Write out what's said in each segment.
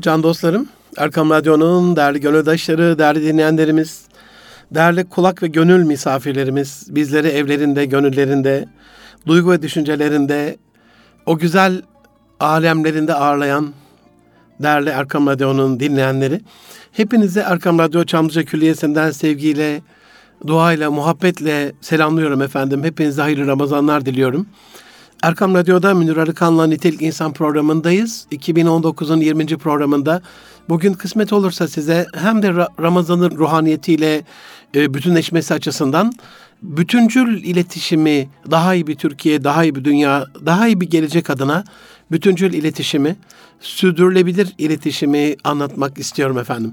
Can dostlarım, Erkam Radyo'nun değerli gönüldaşları, değerli dinleyenlerimiz, değerli kulak ve gönül misafirlerimiz, bizleri evlerinde, gönüllerinde, duygu ve düşüncelerinde, o güzel alemlerinde ağırlayan değerli Erkam Radyo'nun dinleyenleri, hepinize Erkam Radyo Çamlıca Külliyesi'nden sevgiyle, duayla, muhabbetle selamlıyorum efendim. Hepinize hayırlı Ramazanlar diliyorum. Erkam Radyo'da Münir Arıkan'la Nitelik İnsan programındayız. 2019'un 20. programında. Bugün kısmet olursa size hem de Ramazan'ın ruhaniyetiyle e, bütünleşmesi açısından bütüncül iletişimi, daha iyi bir Türkiye, daha iyi bir dünya, daha iyi bir gelecek adına bütüncül iletişimi, sürdürülebilir iletişimi anlatmak istiyorum efendim.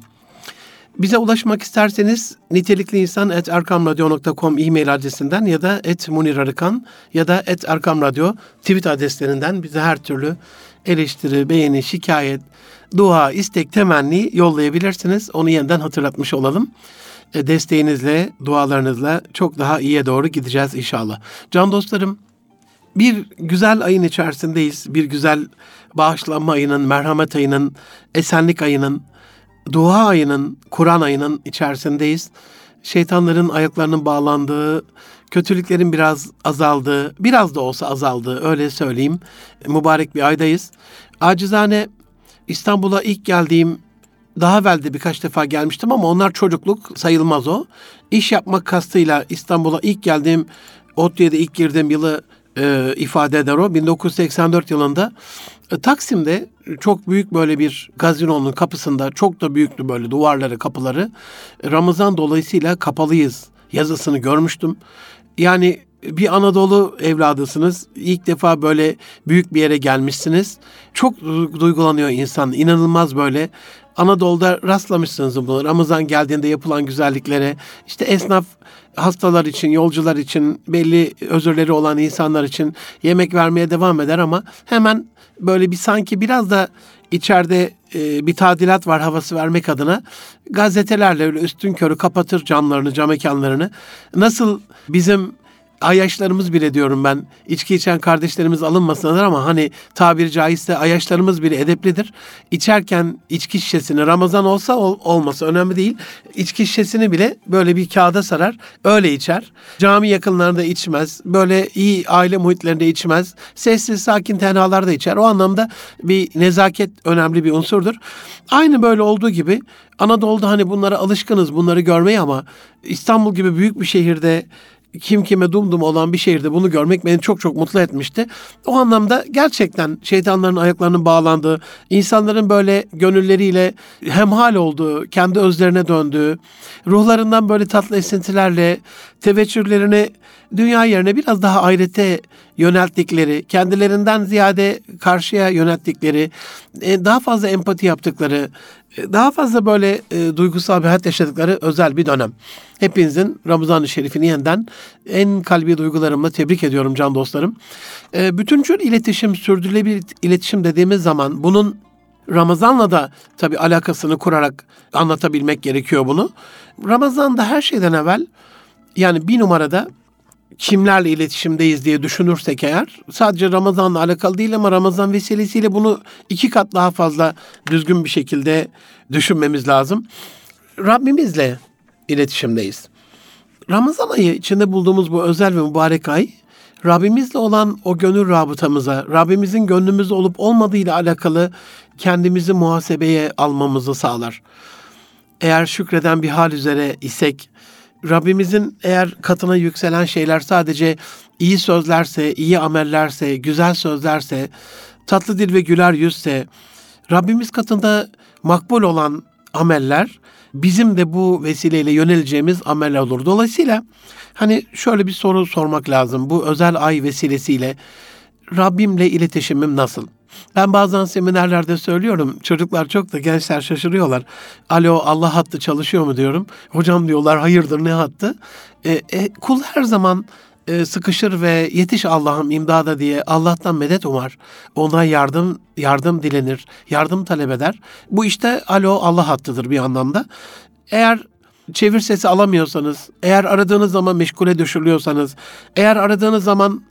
Bize ulaşmak isterseniz nitelikli insan et erkamradyo.com e-mail adresinden ya da et Munir Arıkan ya da et Erkam tweet adreslerinden bize her türlü eleştiri, beğeni, şikayet, dua, istek, temenni yollayabilirsiniz. Onu yeniden hatırlatmış olalım. E, desteğinizle, dualarınızla çok daha iyiye doğru gideceğiz inşallah. Can dostlarım, bir güzel ayın içerisindeyiz. Bir güzel bağışlanma ayının, merhamet ayının, esenlik ayının, dua ayının, Kur'an ayının içerisindeyiz. Şeytanların ayaklarının bağlandığı, kötülüklerin biraz azaldığı, biraz da olsa azaldığı öyle söyleyeyim. Mübarek bir aydayız. Acizane İstanbul'a ilk geldiğim daha evvel de birkaç defa gelmiştim ama onlar çocukluk sayılmaz o. İş yapmak kastıyla İstanbul'a ilk geldiğim, ODTÜ'ye ilk girdiğim yılı e, ifade eder o. 1984 yılında Taksim'de çok büyük böyle bir gazinonun kapısında çok da büyüktü böyle duvarları, kapıları. Ramazan dolayısıyla kapalıyız yazısını görmüştüm. Yani bir Anadolu evladısınız. İlk defa böyle büyük bir yere gelmişsiniz. Çok duygulanıyor insan. İnanılmaz böyle. Anadolu'da rastlamışsınız bunu. Ramazan geldiğinde yapılan güzelliklere. İşte esnaf hastalar için, yolcular için, belli özürleri olan insanlar için yemek vermeye devam eder ama hemen böyle bir sanki biraz da içeride e, bir tadilat var havası vermek adına gazetelerle öyle üstün körü kapatır camlarını, cam mekanlarını. Nasıl bizim ayaşlarımız bile diyorum ben içki içen kardeşlerimiz alınmasınlar ama hani tabiri caizse ayaşlarımız bile edeplidir. İçerken içki şişesini Ramazan olsa ol, olmasa önemli değil. İçki şişesini bile böyle bir kağıda sarar öyle içer. Cami yakınlarında içmez. Böyle iyi aile muhitlerinde içmez. Sessiz sakin tenhalarda içer. O anlamda bir nezaket önemli bir unsurdur. Aynı böyle olduğu gibi Anadolu'da hani bunlara alışkınız bunları görmeye ama İstanbul gibi büyük bir şehirde kim kime dumdum olan bir şehirde bunu görmek beni çok çok mutlu etmişti. O anlamda gerçekten şeytanların ayaklarının bağlandığı, insanların böyle gönülleriyle hemhal olduğu, kendi özlerine döndüğü, ruhlarından böyle tatlı esintilerle teveccühlerini dünya yerine biraz daha ahirete yönelttikleri, kendilerinden ziyade karşıya yönelttikleri, e, daha fazla empati yaptıkları, daha fazla böyle e, duygusal bir hayat yaşadıkları özel bir dönem. Hepinizin Ramazan-ı Şerif'ini yeniden en kalbi duygularımla tebrik ediyorum can dostlarım. E, bütüncül iletişim, sürdürülebilir iletişim dediğimiz zaman bunun Ramazan'la da tabii alakasını kurarak anlatabilmek gerekiyor bunu. Ramazan'da her şeyden evvel yani bir numarada kimlerle iletişimdeyiz diye düşünürsek eğer sadece Ramazan'la alakalı değil ama Ramazan vesilesiyle bunu iki kat daha fazla düzgün bir şekilde düşünmemiz lazım. Rabbimizle iletişimdeyiz. Ramazan ayı içinde bulduğumuz bu özel ve mübarek ay Rabbimizle olan o gönül rabıtamıza, Rabbimizin gönlümüzde olup olmadığı ile alakalı kendimizi muhasebeye almamızı sağlar. Eğer şükreden bir hal üzere isek, Rabbimizin eğer katına yükselen şeyler sadece iyi sözlerse, iyi amellerse, güzel sözlerse, tatlı dil ve güler yüzse, Rabbimiz katında makbul olan ameller bizim de bu vesileyle yöneleceğimiz ameller olur. Dolayısıyla hani şöyle bir soru sormak lazım. Bu özel ay vesilesiyle Rabbimle iletişimim nasıl? Ben bazen seminerlerde söylüyorum. Çocuklar çok da gençler şaşırıyorlar. Alo Allah hattı çalışıyor mu diyorum. Hocam diyorlar hayırdır ne hattı? E, e, kul her zaman e, sıkışır ve yetiş Allah'ım imdada diye Allah'tan medet umar. Ondan yardım yardım dilenir, yardım talep eder. Bu işte alo Allah hattıdır bir anlamda. Eğer çevir sesi alamıyorsanız, eğer aradığınız zaman meşgule düşürülüyorsanız, eğer aradığınız zaman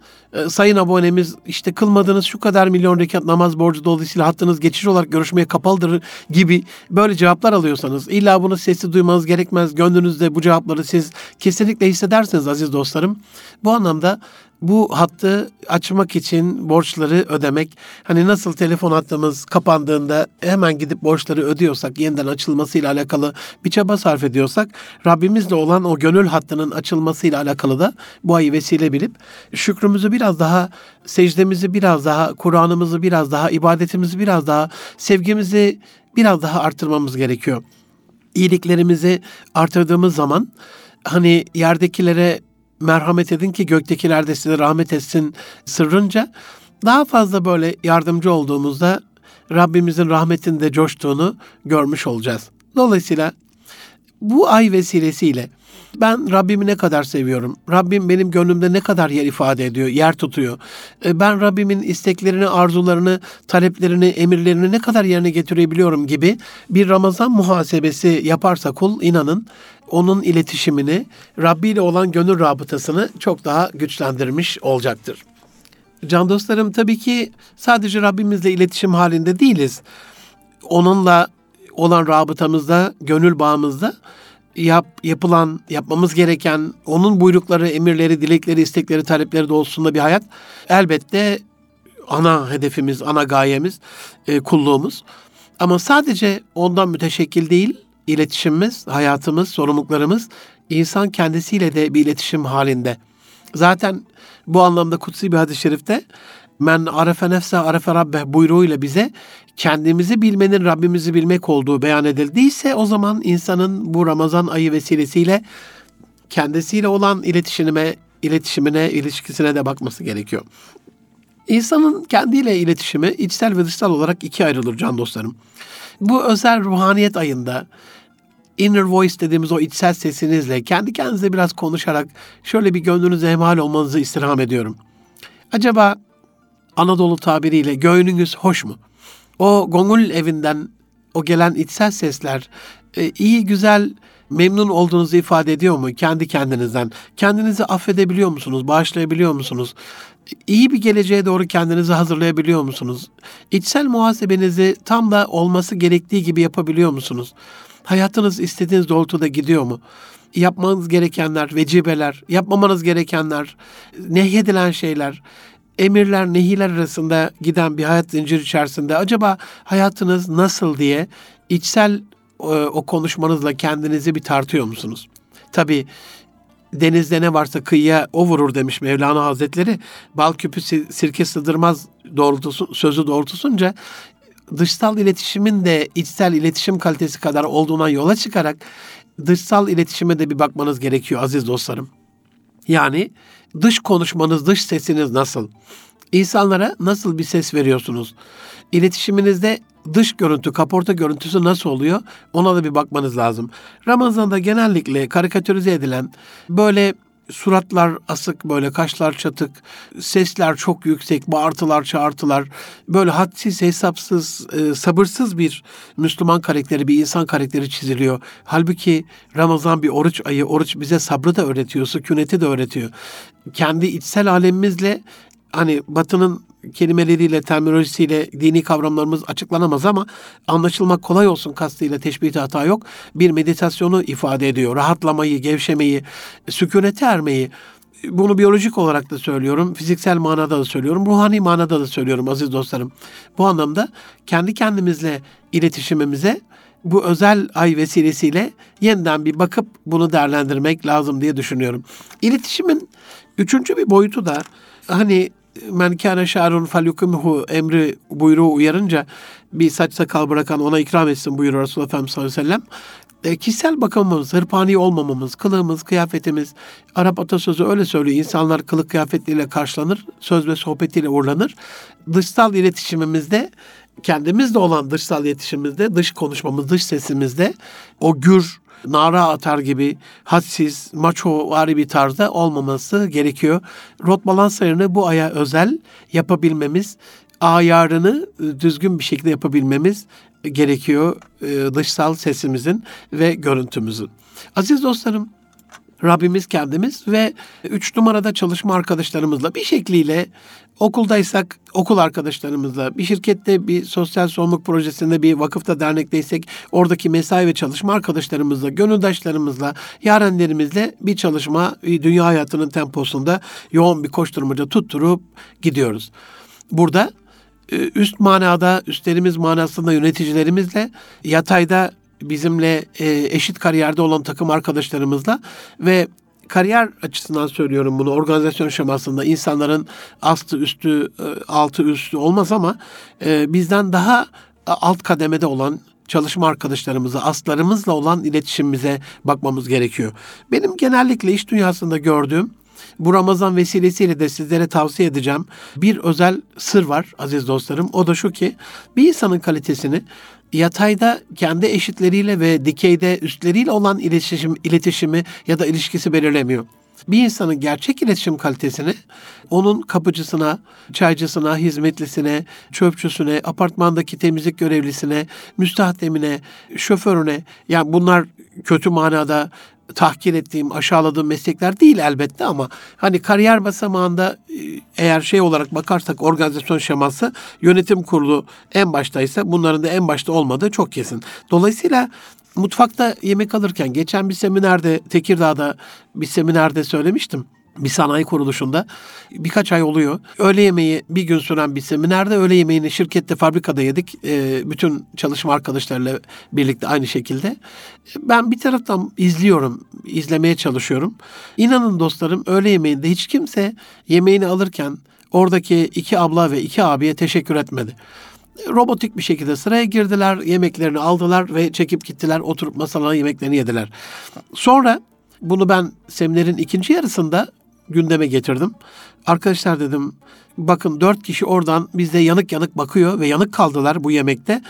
sayın abonemiz işte kılmadığınız şu kadar milyon rekat namaz borcu dolayısıyla hattınız geçici olarak görüşmeye kapalıdır gibi böyle cevaplar alıyorsanız illa bunu sesi duymanız gerekmez. Gönlünüzde bu cevapları siz kesinlikle hissedersiniz aziz dostlarım. Bu anlamda bu hattı açmak için borçları ödemek, hani nasıl telefon hattımız kapandığında hemen gidip borçları ödüyorsak, yeniden açılmasıyla alakalı bir çaba sarf ediyorsak, Rabbimizle olan o gönül hattının açılmasıyla alakalı da bu ayı vesile bilip şükrümüzü biraz daha, secdemizi biraz daha, Kur'an'ımızı biraz daha, ibadetimizi biraz daha, sevgimizi biraz daha arttırmamız gerekiyor. İyiliklerimizi artırdığımız zaman hani yerdekilere merhamet edin ki göktekiler de size rahmet etsin sırrınca daha fazla böyle yardımcı olduğumuzda Rabbimizin rahmetinde coştuğunu görmüş olacağız. Dolayısıyla bu ay vesilesiyle ben Rabbimi ne kadar seviyorum? Rabbim benim gönlümde ne kadar yer ifade ediyor, yer tutuyor? E, ben Rabbimin isteklerini, arzularını, taleplerini, emirlerini ne kadar yerine getirebiliyorum gibi bir Ramazan muhasebesi yaparsa kul inanın onun iletişimini, Rabbi ile olan gönül rabıtasını çok daha güçlendirmiş olacaktır. Can dostlarım tabii ki sadece Rabbimizle iletişim halinde değiliz. Onunla olan rabıtamızda, gönül bağımızda yap, yapılan, yapmamız gereken, onun buyrukları, emirleri, dilekleri, istekleri, talepleri doğrultusunda bir hayat elbette ana hedefimiz, ana gayemiz, e, kulluğumuz. Ama sadece ondan müteşekkil değil, iletişimimiz, hayatımız, sorumluluklarımız insan kendisiyle de bir iletişim halinde. Zaten bu anlamda kutsi bir hadis-i şerifte men arefe nefse arefe rabbe buyruğuyla bize kendimizi bilmenin Rabbimizi bilmek olduğu beyan edildiyse o zaman insanın bu Ramazan ayı vesilesiyle kendisiyle olan iletişimine, iletişimine, ilişkisine de bakması gerekiyor. İnsanın kendiyle iletişimi içsel ve dışsal olarak ikiye ayrılır can dostlarım. Bu özel ruhaniyet ayında inner voice dediğimiz o içsel sesinizle kendi kendinize biraz konuşarak şöyle bir gönlünüze emal olmanızı istirham ediyorum. Acaba Anadolu tabiriyle göğününüz hoş mu? O gongul evinden o gelen içsel sesler e, iyi güzel memnun olduğunuzu ifade ediyor mu kendi kendinizden? Kendinizi affedebiliyor musunuz? Bağışlayabiliyor musunuz? İyi bir geleceğe doğru kendinizi hazırlayabiliyor musunuz? İçsel muhasebenizi tam da olması gerektiği gibi yapabiliyor musunuz? Hayatınız istediğiniz doğrultuda gidiyor mu? Yapmanız gerekenler, vecibeler, yapmamanız gerekenler, nehyedilen şeyler, emirler, nehiler arasında giden bir hayat zinciri içerisinde acaba hayatınız nasıl diye içsel e, o konuşmanızla kendinizi bir tartıyor musunuz? Tabii denizde ne varsa kıyıya o vurur demiş Mevlana Hazretleri. Bal küpü sirke sığdırmaz doğrultusu, sözü doğrultusunca dışsal iletişimin de içsel iletişim kalitesi kadar olduğuna yola çıkarak dışsal iletişime de bir bakmanız gerekiyor aziz dostlarım. Yani dış konuşmanız, dış sesiniz nasıl? İnsanlara nasıl bir ses veriyorsunuz? İletişiminizde dış görüntü, kaporta görüntüsü nasıl oluyor? Ona da bir bakmanız lazım. Ramazan'da genellikle karikatürize edilen böyle suratlar asık böyle kaşlar çatık, sesler çok yüksek, bağırtılar, çağırtılar, böyle hadsiz, hesapsız, e, sabırsız bir Müslüman karakteri, bir insan karakteri çiziliyor. Halbuki Ramazan bir oruç ayı, oruç bize sabrı da öğretiyor, sükuneti de öğretiyor. Kendi içsel alemimizle hani Batı'nın kelimeleriyle, terminolojisiyle dini kavramlarımız açıklanamaz ama anlaşılmak kolay olsun kastıyla teşbihte hata yok. Bir meditasyonu ifade ediyor. Rahatlamayı, gevşemeyi, sükunete ermeyi, bunu biyolojik olarak da söylüyorum, fiziksel manada da söylüyorum, ruhani manada da söylüyorum aziz dostlarım. Bu anlamda kendi kendimizle iletişimimize bu özel ay vesilesiyle yeniden bir bakıp bunu değerlendirmek lazım diye düşünüyorum. İletişimin üçüncü bir boyutu da hani men kâne şârun falyukimhu emri buyruğu uyarınca bir saç sakal bırakan ona ikram etsin buyuruyor Resulullah Efendimiz sallallahu aleyhi ve sellem. E, kişisel bakımımız, hırpani olmamamız, kılığımız, kıyafetimiz, Arap atasözü öyle söylüyor. İnsanlar kılık kıyafetiyle karşılanır, söz ve sohbetiyle uğurlanır. Dışsal iletişimimizde kendimizle olan dışsal iletişimimizde, dış konuşmamız, dış sesimizde o gür, nara atar gibi hadsiz, maço vari bir tarzda olmaması gerekiyor. Rot balans ayarını bu aya özel yapabilmemiz, ayarını e, düzgün bir şekilde yapabilmemiz gerekiyor e, dışsal sesimizin ve görüntümüzün. Aziz dostlarım, Rabbimiz kendimiz ve üç numarada çalışma arkadaşlarımızla bir şekliyle okuldaysak okul arkadaşlarımızla, bir şirkette bir sosyal sorumluluk projesinde bir vakıfta dernekteysek oradaki mesai ve çalışma arkadaşlarımızla, gönüldaşlarımızla, yarenlerimizle bir çalışma dünya hayatının temposunda yoğun bir koşturmaca tutturup gidiyoruz. Burada e, üst manada, üstlerimiz manasında yöneticilerimizle, yatayda bizimle e, eşit kariyerde olan takım arkadaşlarımızla ve kariyer açısından söylüyorum bunu organizasyon şemasında insanların astı üstü e, altı üstü olmaz ama e, bizden daha alt kademede olan çalışma arkadaşlarımıza, astlarımızla olan iletişimimize bakmamız gerekiyor. Benim genellikle iş dünyasında gördüğüm bu Ramazan vesilesiyle de sizlere tavsiye edeceğim. Bir özel sır var aziz dostlarım. O da şu ki bir insanın kalitesini yatayda kendi eşitleriyle ve dikeyde üstleriyle olan iletişim, iletişimi ya da ilişkisi belirlemiyor. Bir insanın gerçek iletişim kalitesini onun kapıcısına, çaycısına, hizmetlisine, çöpçüsüne, apartmandaki temizlik görevlisine, müstahdemine, şoförüne yani bunlar kötü manada tahkir ettiğim, aşağıladığım meslekler değil elbette ama hani kariyer basamağında e, eğer şey olarak bakarsak organizasyon şeması yönetim kurulu en baştaysa bunların da en başta olmadığı çok kesin. Dolayısıyla mutfakta yemek alırken geçen bir seminerde Tekirdağ'da bir seminerde söylemiştim bir sanayi kuruluşunda birkaç ay oluyor. Öğle yemeği bir gün süren bir seminerde öğle yemeğini şirkette fabrikada yedik. E, bütün çalışma arkadaşlarıyla birlikte aynı şekilde. Ben bir taraftan izliyorum, izlemeye çalışıyorum. İnanın dostlarım öğle yemeğinde hiç kimse yemeğini alırken oradaki iki abla ve iki abiye teşekkür etmedi robotik bir şekilde sıraya girdiler, yemeklerini aldılar ve çekip gittiler, oturup masalarına yemeklerini yediler. Sonra bunu ben seminerin ikinci yarısında gündeme getirdim. Arkadaşlar dedim bakın dört kişi oradan bizde yanık yanık bakıyor ve yanık kaldılar bu yemekte.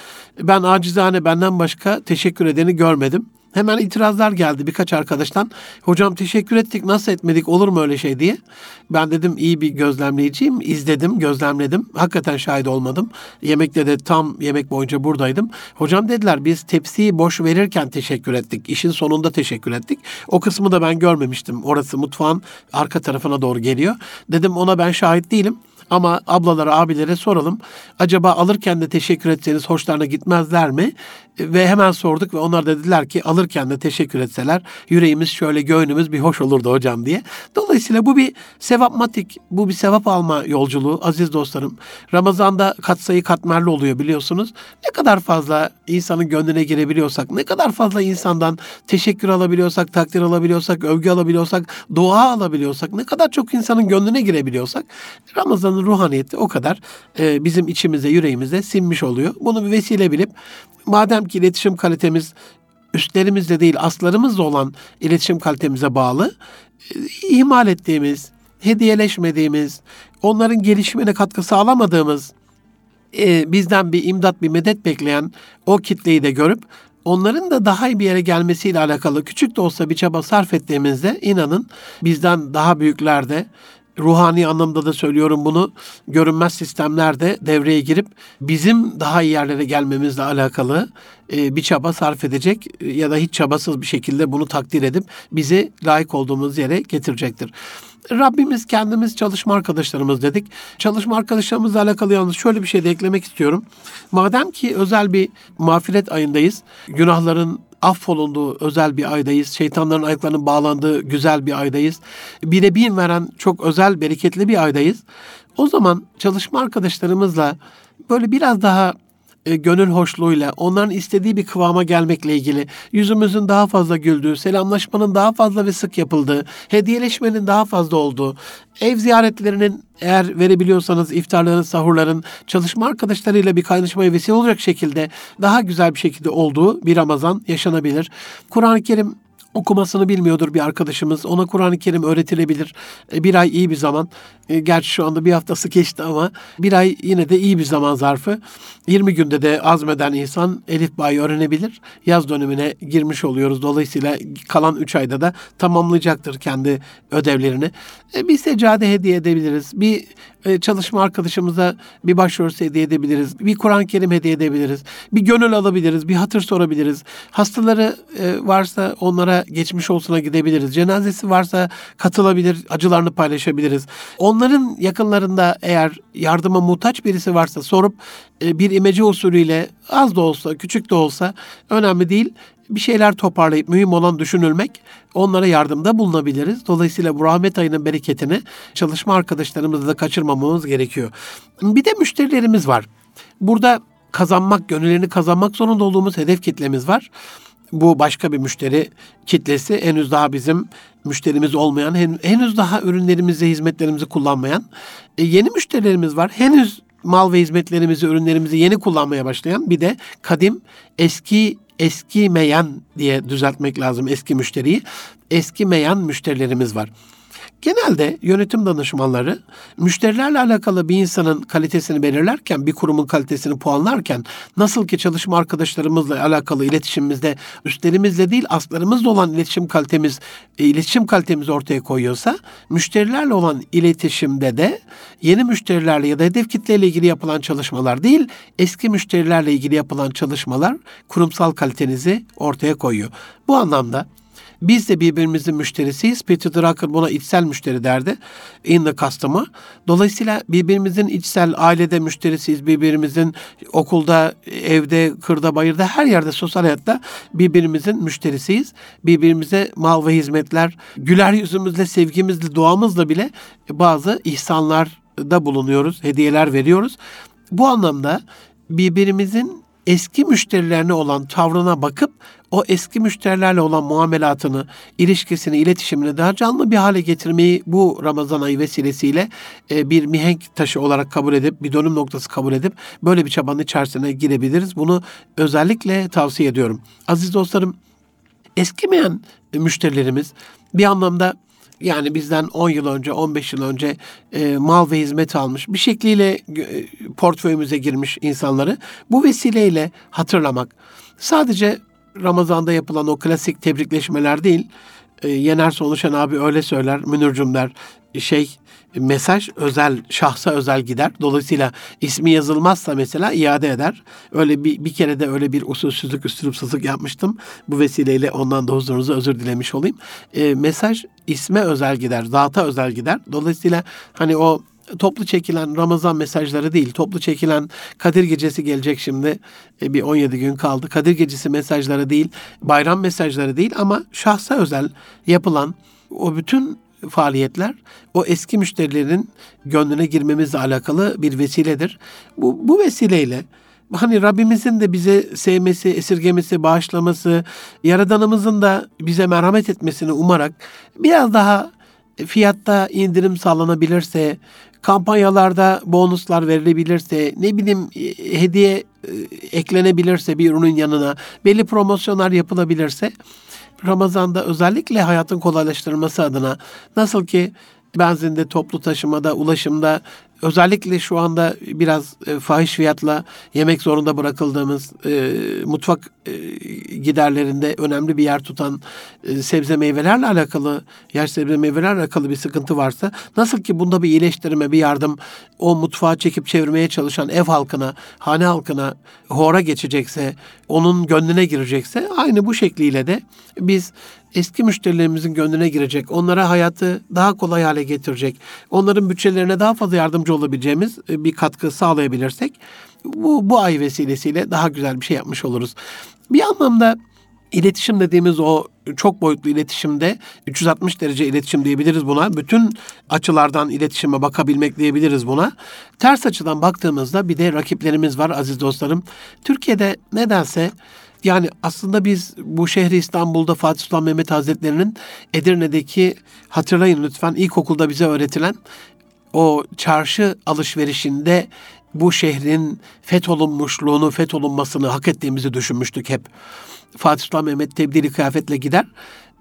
Ben acizane benden başka teşekkür edeni görmedim. Hemen itirazlar geldi birkaç arkadaştan. Hocam teşekkür ettik nasıl etmedik olur mu öyle şey diye. Ben dedim iyi bir gözlemleyiciyim. izledim, gözlemledim. Hakikaten şahit olmadım. Yemekte de tam yemek boyunca buradaydım. Hocam dediler biz tepsiyi boş verirken teşekkür ettik. İşin sonunda teşekkür ettik. O kısmı da ben görmemiştim. Orası mutfağın arka tarafına doğru geliyor. Dedim ona ben şahit değilim. Ama ablalara, abilere soralım. Acaba alırken de teşekkür etseniz hoşlarına gitmezler mi? Ve hemen sorduk ve onlar dediler ki alırken de teşekkür etseler yüreğimiz şöyle göğnümüz bir hoş olurdu hocam diye. Dolayısıyla bu bir sevapmatik, bu bir sevap alma yolculuğu aziz dostlarım. Ramazan'da katsayı katmerli oluyor biliyorsunuz. Ne kadar fazla insanın gönlüne girebiliyorsak, ne kadar fazla insandan teşekkür alabiliyorsak, takdir alabiliyorsak, övgü alabiliyorsak, dua alabiliyorsak, ne kadar çok insanın gönlüne girebiliyorsak Ramazan'ın ruhaniyeti o kadar e, bizim içimize, yüreğimize sinmiş oluyor. Bunu bir vesile bilip madem ki iletişim kalitemiz üstlerimizle değil aslarımızla olan iletişim kalitemize bağlı e, ihmal ettiğimiz, hediyeleşmediğimiz, onların gelişimine katkı sağlamadığımız, e, bizden bir imdat, bir medet bekleyen o kitleyi de görüp onların da daha iyi bir yere gelmesiyle alakalı küçük de olsa bir çaba sarf ettiğimizde inanın bizden daha büyüklerde ruhani anlamda da söylüyorum bunu görünmez sistemler de devreye girip bizim daha iyi yerlere gelmemizle alakalı e, bir çaba sarf edecek e, ya da hiç çabasız bir şekilde bunu takdir edip bizi layık olduğumuz yere getirecektir. Rabbimiz kendimiz çalışma arkadaşlarımız dedik. Çalışma arkadaşlarımızla alakalı yalnız şöyle bir şey de eklemek istiyorum. Madem ki özel bir mağfiret ayındayız, günahların affolunduğu özel bir aydayız. Şeytanların ayaklarının bağlandığı güzel bir aydayız. Bire bin veren çok özel, bereketli bir aydayız. O zaman çalışma arkadaşlarımızla böyle biraz daha e, gönül hoşluğuyla, onların istediği bir kıvama gelmekle ilgili, yüzümüzün daha fazla güldüğü, selamlaşmanın daha fazla ve sık yapıldığı, hediyeleşmenin daha fazla olduğu, ev ziyaretlerinin eğer verebiliyorsanız iftarların, sahurların çalışma arkadaşlarıyla bir kaynaşmaya vesile olacak şekilde daha güzel bir şekilde olduğu bir Ramazan yaşanabilir. Kur'an-ı Kerim okumasını bilmiyordur bir arkadaşımız. Ona Kur'an-ı Kerim öğretilebilir. E, bir ay iyi bir zaman. E, gerçi şu anda bir haftası geçti ama bir ay yine de iyi bir zaman zarfı. 20 günde de azmeden insan Elif Bay'ı öğrenebilir. Yaz dönemine girmiş oluyoruz. Dolayısıyla kalan 3 ayda da tamamlayacaktır kendi ödevlerini. E, bir seccade hediye edebiliriz. Bir e, çalışma arkadaşımıza bir başörtüsü hediye edebiliriz. Bir Kur'an-ı Kerim hediye edebiliriz. Bir gönül alabiliriz. Bir hatır sorabiliriz. Hastaları e, varsa onlara geçmiş olsuna gidebiliriz. Cenazesi varsa katılabilir, acılarını paylaşabiliriz. Onların yakınlarında eğer yardıma muhtaç birisi varsa sorup e, bir imece usulüyle az da olsa, küçük de olsa önemli değil bir şeyler toparlayıp mühim olan düşünülmek, onlara yardımda bulunabiliriz. Dolayısıyla bu rahmet ayının bereketini çalışma arkadaşlarımızla da kaçırmamamız gerekiyor. Bir de müşterilerimiz var. Burada kazanmak, gönüllerini kazanmak zorunda olduğumuz hedef kitlemiz var. Bu başka bir müşteri kitlesi. Henüz daha bizim müşterimiz olmayan, henüz daha ürünlerimizi, hizmetlerimizi kullanmayan e, yeni müşterilerimiz var. Henüz mal ve hizmetlerimizi, ürünlerimizi yeni kullanmaya başlayan bir de kadim, eski eskimeyen diye düzeltmek lazım eski müşteriyi. Eskimeyen müşterilerimiz var. Genelde yönetim danışmanları müşterilerle alakalı bir insanın kalitesini belirlerken, bir kurumun kalitesini puanlarken nasıl ki çalışma arkadaşlarımızla alakalı iletişimimizde üstlerimizle değil aslarımızla olan iletişim kalitemiz e, iletişim kalitemizi ortaya koyuyorsa müşterilerle olan iletişimde de yeni müşterilerle ya da hedef kitleyle ilgili yapılan çalışmalar değil, eski müşterilerle ilgili yapılan çalışmalar kurumsal kalitenizi ortaya koyuyor. Bu anlamda biz de birbirimizin müşterisiyiz. Peter Drucker buna içsel müşteri derdi. In the customer. Dolayısıyla birbirimizin içsel ailede müşterisiyiz. Birbirimizin okulda, evde, kırda, bayırda her yerde sosyal hayatta birbirimizin müşterisiyiz. Birbirimize mal ve hizmetler, güler yüzümüzle, sevgimizle, duamızla bile bazı ihsanlar da bulunuyoruz. Hediyeler veriyoruz. Bu anlamda birbirimizin eski müşterilerine olan tavrına bakıp o eski müşterilerle olan muamelatını, ilişkisini, iletişimini daha canlı bir hale getirmeyi bu Ramazan ayı vesilesiyle e, bir mihenk taşı olarak kabul edip, bir dönüm noktası kabul edip böyle bir çabanın içerisine girebiliriz. Bunu özellikle tavsiye ediyorum. Aziz dostlarım, eskimeyen müşterilerimiz bir anlamda yani bizden 10 yıl önce, 15 yıl önce e, mal ve hizmet almış, bir şekliyle e, portföyümüze girmiş insanları bu vesileyle hatırlamak. Sadece Ramazan'da yapılan o klasik tebrikleşmeler değil, e, Yener Sonuçan abi öyle söyler, Münircüm der, şey mesaj özel, şahsa özel gider. Dolayısıyla ismi yazılmazsa mesela iade eder. Öyle bir, bir kere de öyle bir usulsüzlük, üstürupsuzluk yapmıştım. Bu vesileyle ondan da huzurunuza özür dilemiş olayım. E, mesaj isme özel gider, zata özel gider. Dolayısıyla hani o toplu çekilen Ramazan mesajları değil, toplu çekilen Kadir Gecesi gelecek şimdi. E, bir 17 gün kaldı. Kadir Gecesi mesajları değil, bayram mesajları değil ama şahsa özel yapılan o bütün faaliyetler o eski müşterilerin gönlüne girmemizle alakalı bir vesiledir. Bu, bu vesileyle hani Rabbimizin de bize sevmesi, esirgemesi, bağışlaması, Yaradanımızın da bize merhamet etmesini umarak biraz daha fiyatta indirim sağlanabilirse, kampanyalarda bonuslar verilebilirse, ne bileyim e, hediye e, eklenebilirse bir ürünün yanına, belli promosyonlar yapılabilirse Ramazan'da özellikle hayatın kolaylaştırılması adına nasıl ki benzinde, toplu taşımada, ulaşımda özellikle şu anda biraz e, fahiş fiyatla yemek zorunda bırakıldığımız e, mutfak e, giderlerinde önemli bir yer tutan e, sebze meyvelerle alakalı, yaş sebze meyvelerle alakalı bir sıkıntı varsa nasıl ki bunda bir iyileştirme, bir yardım o mutfağa çekip çevirmeye çalışan ev halkına, hane halkına hora geçecekse, onun gönlüne girecekse aynı bu şekliyle de biz eski müşterilerimizin gönlüne girecek, onlara hayatı daha kolay hale getirecek, onların bütçelerine daha fazla yardımcı olabileceğimiz e, bir katkı sağlayabilirsek bu, bu ay vesilesiyle daha güzel bir şey yapmış oluruz. Bir anlamda iletişim dediğimiz o çok boyutlu iletişimde 360 derece iletişim diyebiliriz buna. Bütün açılardan iletişime bakabilmek diyebiliriz buna. Ters açıdan baktığımızda bir de rakiplerimiz var aziz dostlarım. Türkiye'de nedense yani aslında biz bu şehri İstanbul'da Fatih Sultan Mehmet Hazretleri'nin Edirne'deki hatırlayın lütfen ilkokulda bize öğretilen o çarşı alışverişinde bu şehrin fetholunmuşluğunu, fetholunmasını hak ettiğimizi düşünmüştük hep. Fatih Sultan Mehmet tebdili kıyafetle gider.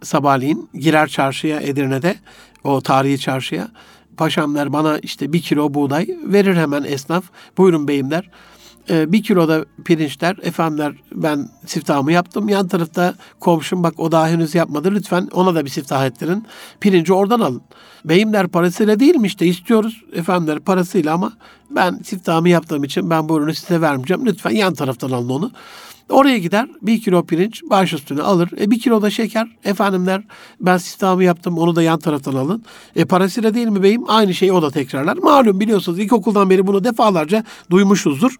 Sabahleyin girer çarşıya Edirne'de, o tarihi çarşıya. Paşam der bana işte bir kilo buğday verir hemen esnaf. Buyurun beyim der. Ee, bir kilo da pirinçler, efendiler ben siftahımı yaptım. Yan tarafta komşum bak o daha henüz yapmadı. Lütfen ona da bir siftah ettirin. Pirinci oradan alın. Beyim der parasıyla değil mi işte istiyoruz. Efendiler parasıyla ama ben siftahımı yaptığım için ben bu ürünü size vermeyeceğim. Lütfen yan taraftan alın onu. Oraya gider bir kilo pirinç baş üstüne alır. E, bir kilo da şeker. Efendimler ben sistemimi yaptım onu da yan taraftan alın. E parasıyla değil mi beyim? Aynı şeyi o da tekrarlar. Malum biliyorsunuz ilkokuldan beri bunu defalarca duymuşuzdur.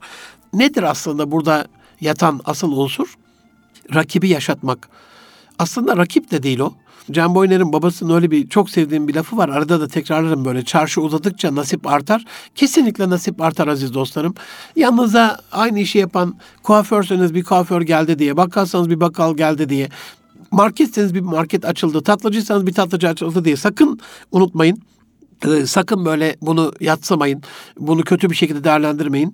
Nedir aslında burada yatan asıl unsur? Rakibi yaşatmak. Aslında rakip de değil o. Can Boyner'in babasının öyle bir çok sevdiğim bir lafı var. Arada da tekrarlarım böyle. Çarşı uzadıkça nasip artar. Kesinlikle nasip artar aziz dostlarım. Yanınıza aynı işi yapan kuaförseniz bir kuaför geldi diye, bakkalsanız bir bakkal geldi diye, marketseniz bir market açıldı, tatlıcıysanız bir tatlıcı açıldı diye sakın unutmayın. Ee, sakın böyle bunu yatsamayın. Bunu kötü bir şekilde değerlendirmeyin.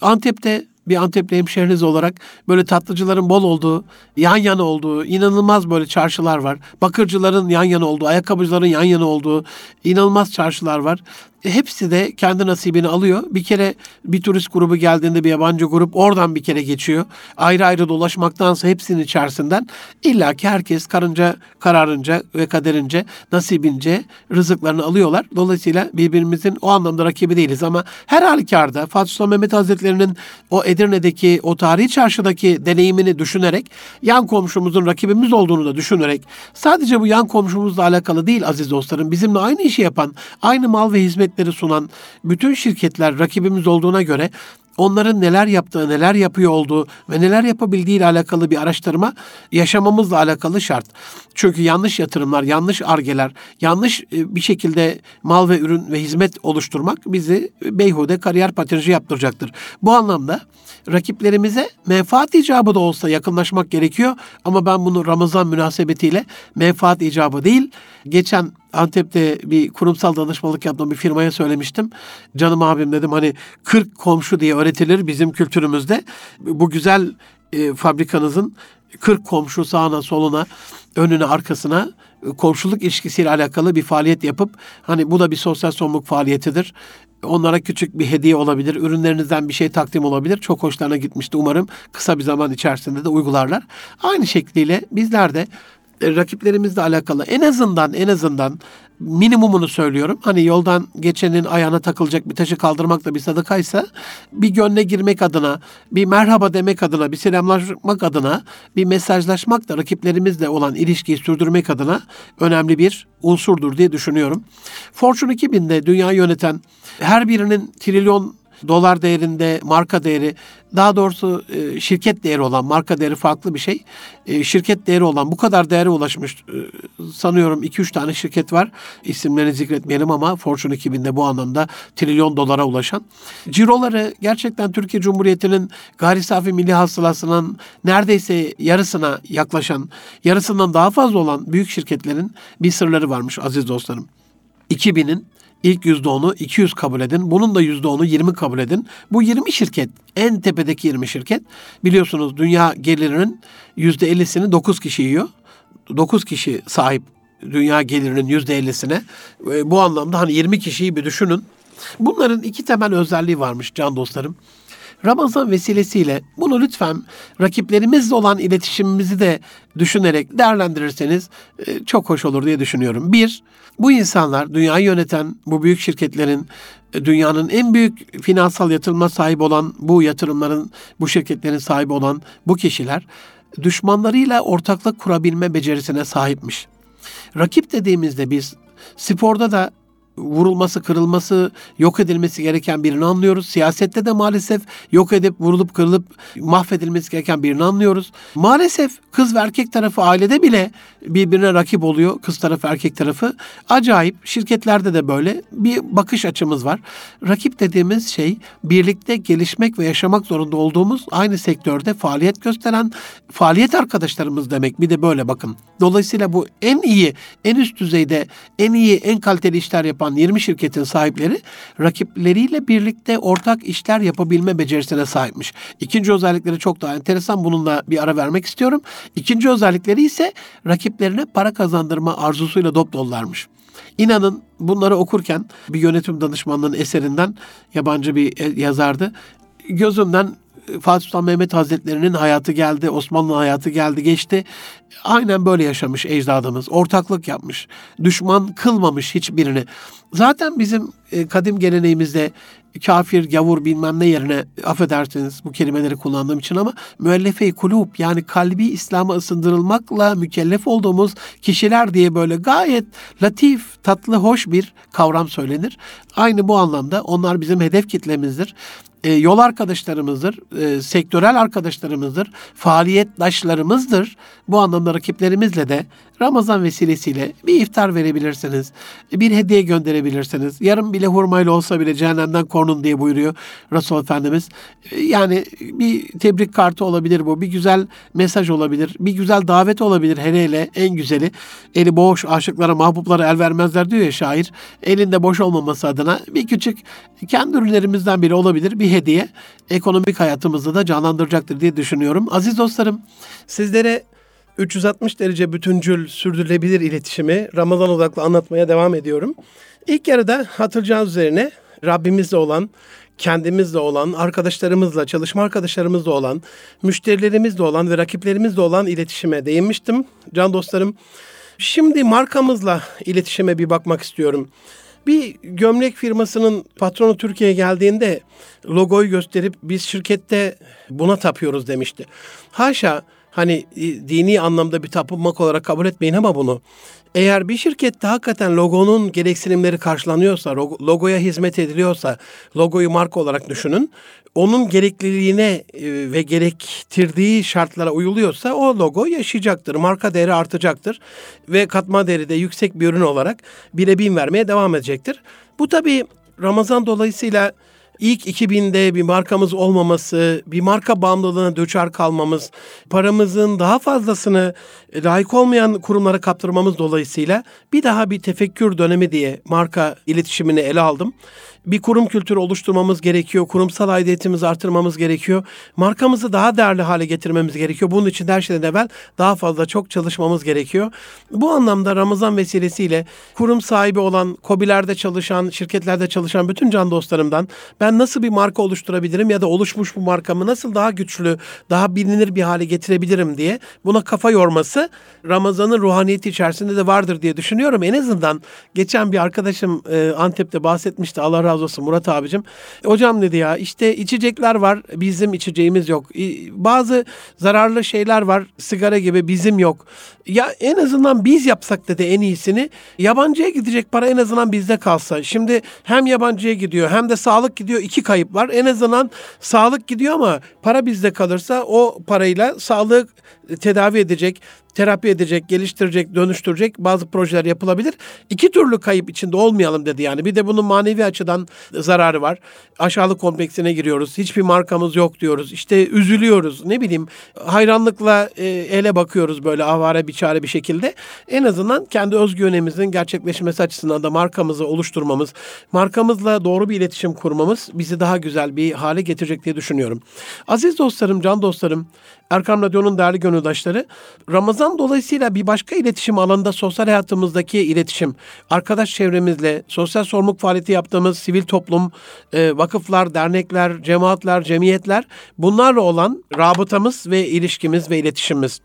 Antep'te bir Antepli hemşehriniz olarak böyle tatlıcıların bol olduğu, yan yana olduğu, inanılmaz böyle çarşılar var. Bakırcıların yan yana olduğu, ayakkabıcıların yan yana olduğu inanılmaz çarşılar var. Hepsi de kendi nasibini alıyor. Bir kere bir turist grubu geldiğinde bir yabancı grup oradan bir kere geçiyor. Ayrı ayrı dolaşmaktansa hepsinin içerisinden illa ki herkes karınca kararınca ve kaderince nasibince rızıklarını alıyorlar. Dolayısıyla birbirimizin o anlamda rakibi değiliz ama her halükarda Fatih Sultan Mehmet Hazretleri'nin o Edirne'deki o tarihi çarşıdaki deneyimini düşünerek yan komşumuzun rakibimiz olduğunu da düşünerek sadece bu yan komşumuzla alakalı değil aziz dostlarım bizimle aynı işi yapan aynı mal ve hizmet hizmetleri sunan bütün şirketler rakibimiz olduğuna göre onların neler yaptığı, neler yapıyor olduğu ve neler yapabildiği ile alakalı bir araştırma yaşamamızla alakalı şart. Çünkü yanlış yatırımlar, yanlış argeler, yanlış e, bir şekilde mal ve ürün ve hizmet oluşturmak bizi beyhude kariyer patinajı yaptıracaktır. Bu anlamda rakiplerimize menfaat icabı da olsa yakınlaşmak gerekiyor ama ben bunu Ramazan münasebetiyle menfaat icabı değil, geçen Antep'te bir kurumsal danışmanlık yaptığım bir firmaya söylemiştim. Canım abim dedim hani 40 komşu diye öğretilir bizim kültürümüzde. Bu güzel e, fabrikanızın 40 komşu sağına soluna önüne arkasına e, komşuluk ilişkisiyle alakalı bir faaliyet yapıp hani bu da bir sosyal sorumluluk faaliyetidir. Onlara küçük bir hediye olabilir. Ürünlerinizden bir şey takdim olabilir. Çok hoşlarına gitmişti. Umarım kısa bir zaman içerisinde de uygularlar. Aynı şekliyle bizler de e, rakiplerimizle alakalı en azından en azından minimumunu söylüyorum. Hani yoldan geçenin ayağına takılacak bir taşı kaldırmak da bir sadakaysa bir gönle girmek adına, bir merhaba demek adına, bir selamlaşmak adına, bir mesajlaşmak da rakiplerimizle olan ilişkiyi sürdürmek adına önemli bir unsurdur diye düşünüyorum. Fortune 2000'de dünyayı yöneten her birinin trilyon dolar değerinde marka değeri daha doğrusu e, şirket değeri olan marka değeri farklı bir şey. E, şirket değeri olan bu kadar değere ulaşmış e, sanıyorum 2-3 tane şirket var. İsimlerini zikretmeyelim ama Fortune 2000'de bu anlamda trilyon dolara ulaşan. Ciroları gerçekten Türkiye Cumhuriyeti'nin gayri safi milli hasılasının neredeyse yarısına yaklaşan, yarısından daha fazla olan büyük şirketlerin bir sırları varmış aziz dostlarım. 2000'in İlk %10'u 200 kabul edin. Bunun da %10'u 20 kabul edin. Bu 20 şirket, en tepedeki 20 şirket biliyorsunuz dünya gelirinin %50'sini 9 kişi yiyor. 9 kişi sahip dünya gelirinin %50'sine. Bu anlamda hani 20 kişiyi bir düşünün. Bunların iki temel özelliği varmış can dostlarım. Ramazan vesilesiyle bunu lütfen rakiplerimizle olan iletişimimizi de düşünerek değerlendirirseniz e, çok hoş olur diye düşünüyorum. Bir, bu insanlar dünyayı yöneten bu büyük şirketlerin e, dünyanın en büyük finansal yatırıma sahip olan bu yatırımların, bu şirketlerin sahibi olan bu kişiler düşmanlarıyla ortaklık kurabilme becerisine sahipmiş. Rakip dediğimizde biz sporda da vurulması, kırılması, yok edilmesi gereken birini anlıyoruz. Siyasette de maalesef yok edip vurulup kırılıp mahvedilmesi gereken birini anlıyoruz. Maalesef kız ve erkek tarafı ailede bile birbirine rakip oluyor. Kız tarafı, erkek tarafı. Acayip. Şirketlerde de böyle bir bakış açımız var. Rakip dediğimiz şey birlikte gelişmek ve yaşamak zorunda olduğumuz aynı sektörde faaliyet gösteren faaliyet arkadaşlarımız demek. Bir de böyle bakın. Dolayısıyla bu en iyi, en üst düzeyde, en iyi, en kaliteli işler yapan yapan 20 şirketin sahipleri rakipleriyle birlikte ortak işler yapabilme becerisine sahipmiş. İkinci özellikleri çok daha enteresan. Bununla bir ara vermek istiyorum. İkinci özellikleri ise rakiplerine para kazandırma arzusuyla dop dollarmış. İnanın bunları okurken bir yönetim danışmanlığının eserinden yabancı bir e, yazardı. Gözümden Fatih Sultan Mehmet Hazretleri'nin hayatı geldi, Osmanlı hayatı geldi, geçti. Aynen böyle yaşamış ecdadımız. Ortaklık yapmış. Düşman kılmamış hiçbirini. Zaten bizim e, kadim geleneğimizde kafir, gavur bilmem ne yerine affedersiniz bu kelimeleri kullandığım için ama müellefe-i kulub yani kalbi İslam'a ısındırılmakla mükellef olduğumuz kişiler diye böyle gayet latif, tatlı, hoş bir kavram söylenir. Aynı bu anlamda onlar bizim hedef kitlemizdir e, yol arkadaşlarımızdır, e, sektörel arkadaşlarımızdır, faaliyetdaşlarımızdır. Bu anlamda rakiplerimizle de Ramazan vesilesiyle bir iftar verebilirsiniz, bir hediye gönderebilirsiniz. Yarım bile hurmayla olsa bile cehennemden korunun diye buyuruyor Resul Efendimiz. E, yani bir tebrik kartı olabilir bu, bir güzel mesaj olabilir, bir güzel davet olabilir hele hele en güzeli. Eli boş aşıklara, mahbuplara el vermezler diyor ya şair. Elinde boş olmaması adına bir küçük kendi ürünlerimizden biri olabilir. Bir hediye ekonomik hayatımızda da canlandıracaktır diye düşünüyorum. Aziz dostlarım sizlere 360 derece bütüncül sürdürülebilir iletişimi Ramazan odaklı anlatmaya devam ediyorum. İlk yarıda hatırlayacağınız üzerine Rabbimizle olan, kendimizle olan, arkadaşlarımızla, çalışma arkadaşlarımızla olan, müşterilerimizle olan ve rakiplerimizle olan iletişime değinmiştim. Can dostlarım, şimdi markamızla iletişime bir bakmak istiyorum. Bir gömlek firmasının patronu Türkiye'ye geldiğinde logoyu gösterip biz şirkette buna tapıyoruz demişti. Haşa hani dini anlamda bir tapınmak olarak kabul etmeyin ama bunu eğer bir şirkette hakikaten logonun gereksinimleri karşılanıyorsa, logoya hizmet ediliyorsa, logoyu marka olarak düşünün, onun gerekliliğine e, ve gerektirdiği şartlara uyuluyorsa o logo yaşayacaktır. Marka değeri artacaktır ve katma değeri de yüksek bir ürün olarak bire bin vermeye devam edecektir. Bu tabii Ramazan dolayısıyla ilk 2000'de bir markamız olmaması, bir marka bağımlılığına döçer kalmamız, paramızın daha fazlasını layık olmayan kurumlara kaptırmamız dolayısıyla bir daha bir tefekkür dönemi diye marka iletişimini ele aldım bir kurum kültürü oluşturmamız gerekiyor. Kurumsal aidiyetimizi artırmamız gerekiyor. Markamızı daha değerli hale getirmemiz gerekiyor. Bunun için her şeyden evvel daha fazla çok çalışmamız gerekiyor. Bu anlamda Ramazan vesilesiyle kurum sahibi olan, kobilerde çalışan, şirketlerde çalışan bütün can dostlarımdan ben nasıl bir marka oluşturabilirim ya da oluşmuş bu markamı nasıl daha güçlü, daha bilinir bir hale getirebilirim diye buna kafa yorması Ramazan'ın ruhaniyeti içerisinde de vardır diye düşünüyorum. En azından geçen bir arkadaşım e, Antep'te bahsetmişti. Allah razı olsun Murat abicim. Hocam dedi ya işte içecekler var bizim içeceğimiz yok. Bazı zararlı şeyler var sigara gibi bizim yok. Ya en azından biz yapsak dedi en iyisini. Yabancıya gidecek para en azından bizde kalsa. Şimdi hem yabancıya gidiyor hem de sağlık gidiyor. iki kayıp var. En azından sağlık gidiyor ama para bizde kalırsa o parayla sağlık tedavi edecek terapi edecek, geliştirecek, dönüştürecek bazı projeler yapılabilir. İki türlü kayıp içinde olmayalım dedi yani. Bir de bunun manevi açıdan zararı var. Aşağılık kompleksine giriyoruz. Hiçbir markamız yok diyoruz. İşte üzülüyoruz. Ne bileyim hayranlıkla e, ele bakıyoruz böyle avare bir çare bir şekilde. En azından kendi özgüvenimizin gerçekleşmesi açısından da markamızı oluşturmamız, markamızla doğru bir iletişim kurmamız bizi daha güzel bir hale getirecek diye düşünüyorum. Aziz dostlarım, can dostlarım, Erkam Radyo'nun değerli gönüldaşları, Ramazan dolayısıyla bir başka iletişim alanında sosyal hayatımızdaki iletişim, arkadaş çevremizle, sosyal sorumluluk faaliyeti yaptığımız sivil toplum, e, vakıflar, dernekler, cemaatler, cemiyetler, bunlarla olan rabıtamız ve ilişkimiz ve iletişimimiz.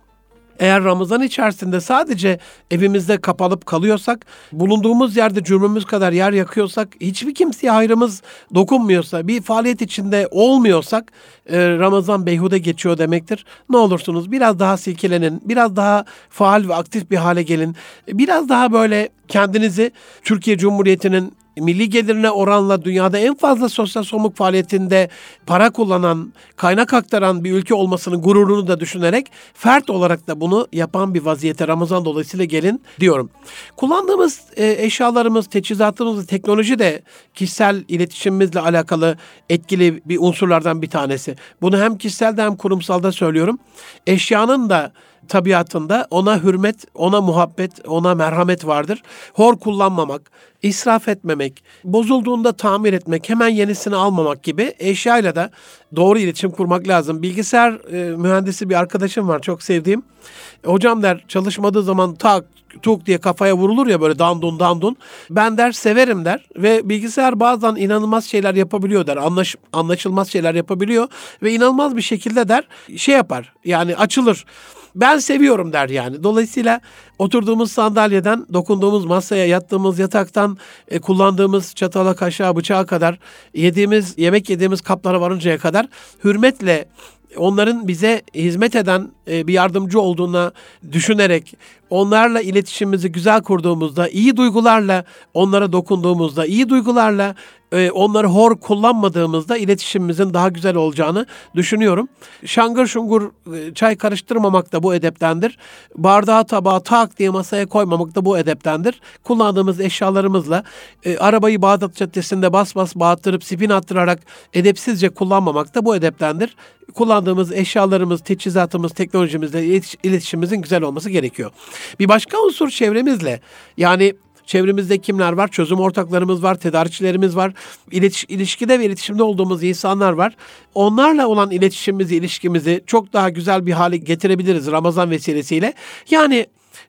Eğer Ramazan içerisinde sadece evimizde kapalıp kalıyorsak, bulunduğumuz yerde cürmümüz kadar yer yakıyorsak, hiçbir kimseye hayrımız dokunmuyorsa, bir faaliyet içinde olmuyorsak e, Ramazan beyhude geçiyor demektir. Ne olursunuz biraz daha silkelenin, biraz daha faal ve aktif bir hale gelin. Biraz daha böyle kendinizi Türkiye Cumhuriyeti'nin milli gelirine oranla dünyada en fazla sosyal sorumluluk faaliyetinde para kullanan, kaynak aktaran bir ülke olmasının gururunu da düşünerek fert olarak da bunu yapan bir vaziyete Ramazan dolayısıyla gelin diyorum. Kullandığımız e, eşyalarımız, teçhizatımız, teknoloji de kişisel iletişimimizle alakalı etkili bir unsurlardan bir tanesi. Bunu hem kişiselde hem kurumsalda söylüyorum. Eşyanın da tabiatında ona hürmet, ona muhabbet, ona merhamet vardır. Hor kullanmamak, israf etmemek, bozulduğunda tamir etmek, hemen yenisini almamak gibi eşyayla da doğru iletişim kurmak lazım. Bilgisayar e, mühendisi bir arkadaşım var çok sevdiğim. Hocam der çalışmadığı zaman tak tuk diye kafaya vurulur ya böyle dandun dandun. Ben der severim der ve bilgisayar bazen inanılmaz şeyler yapabiliyor der. Anlaş, anlaşılmaz şeyler yapabiliyor ve inanılmaz bir şekilde der şey yapar yani açılır. Ben seviyorum der yani. Dolayısıyla oturduğumuz sandalyeden, dokunduğumuz masaya, yattığımız yataktan, e, kullandığımız çatala, kaşığa, bıçağa kadar, yediğimiz, yemek yediğimiz kaplara varıncaya kadar hürmetle onların bize hizmet eden e, bir yardımcı olduğuna düşünerek onlarla iletişimimizi güzel kurduğumuzda, iyi duygularla onlara dokunduğumuzda, iyi duygularla e, onları hor kullanmadığımızda iletişimimizin daha güzel olacağını düşünüyorum. Şangır şungur e, çay karıştırmamak da bu edeptendir. Bardağı tabağı tak diye masaya koymamak da bu edeptendir. Kullandığımız eşyalarımızla e, arabayı Bağdat Caddesi'nde bas bas bağıttırıp spin attırarak edepsizce kullanmamak da bu edeptendir. Kullandığımız eşyalarımız, teçhizatımız, teknolojimizle iletişimimizin güzel olması gerekiyor. Bir başka unsur çevremizle yani Çevremizde kimler var? Çözüm ortaklarımız var, tedarikçilerimiz var. İletiş, ilişkide ve iletişimde olduğumuz insanlar var. Onlarla olan iletişimimizi, ilişkimizi çok daha güzel bir hale getirebiliriz Ramazan vesilesiyle. Yani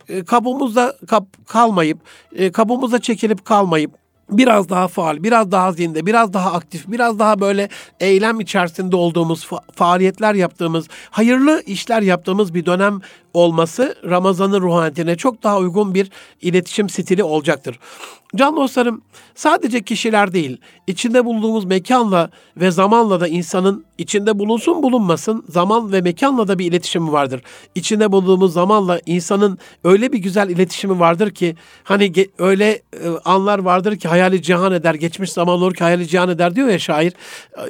e, kabuğumuzda kap, kalmayıp, e, kabuğumuza çekilip kalmayıp, biraz daha faal, biraz daha zinde, biraz daha aktif, biraz daha böyle eylem içerisinde olduğumuz, fa- faaliyetler yaptığımız, hayırlı işler yaptığımız bir dönem olması Ramazan'ın ruhaniyetine çok daha uygun bir iletişim stili olacaktır. Can dostlarım sadece kişiler değil, içinde bulunduğumuz mekanla ve zamanla da insanın içinde bulunsun bulunmasın zaman ve mekanla da bir iletişimi vardır. İçinde bulunduğumuz zamanla insanın öyle bir güzel iletişimi vardır ki hani ge- öyle e, anlar vardır ki hayali cihan eder, geçmiş zaman olur ki hayali cihan eder diyor ya şair.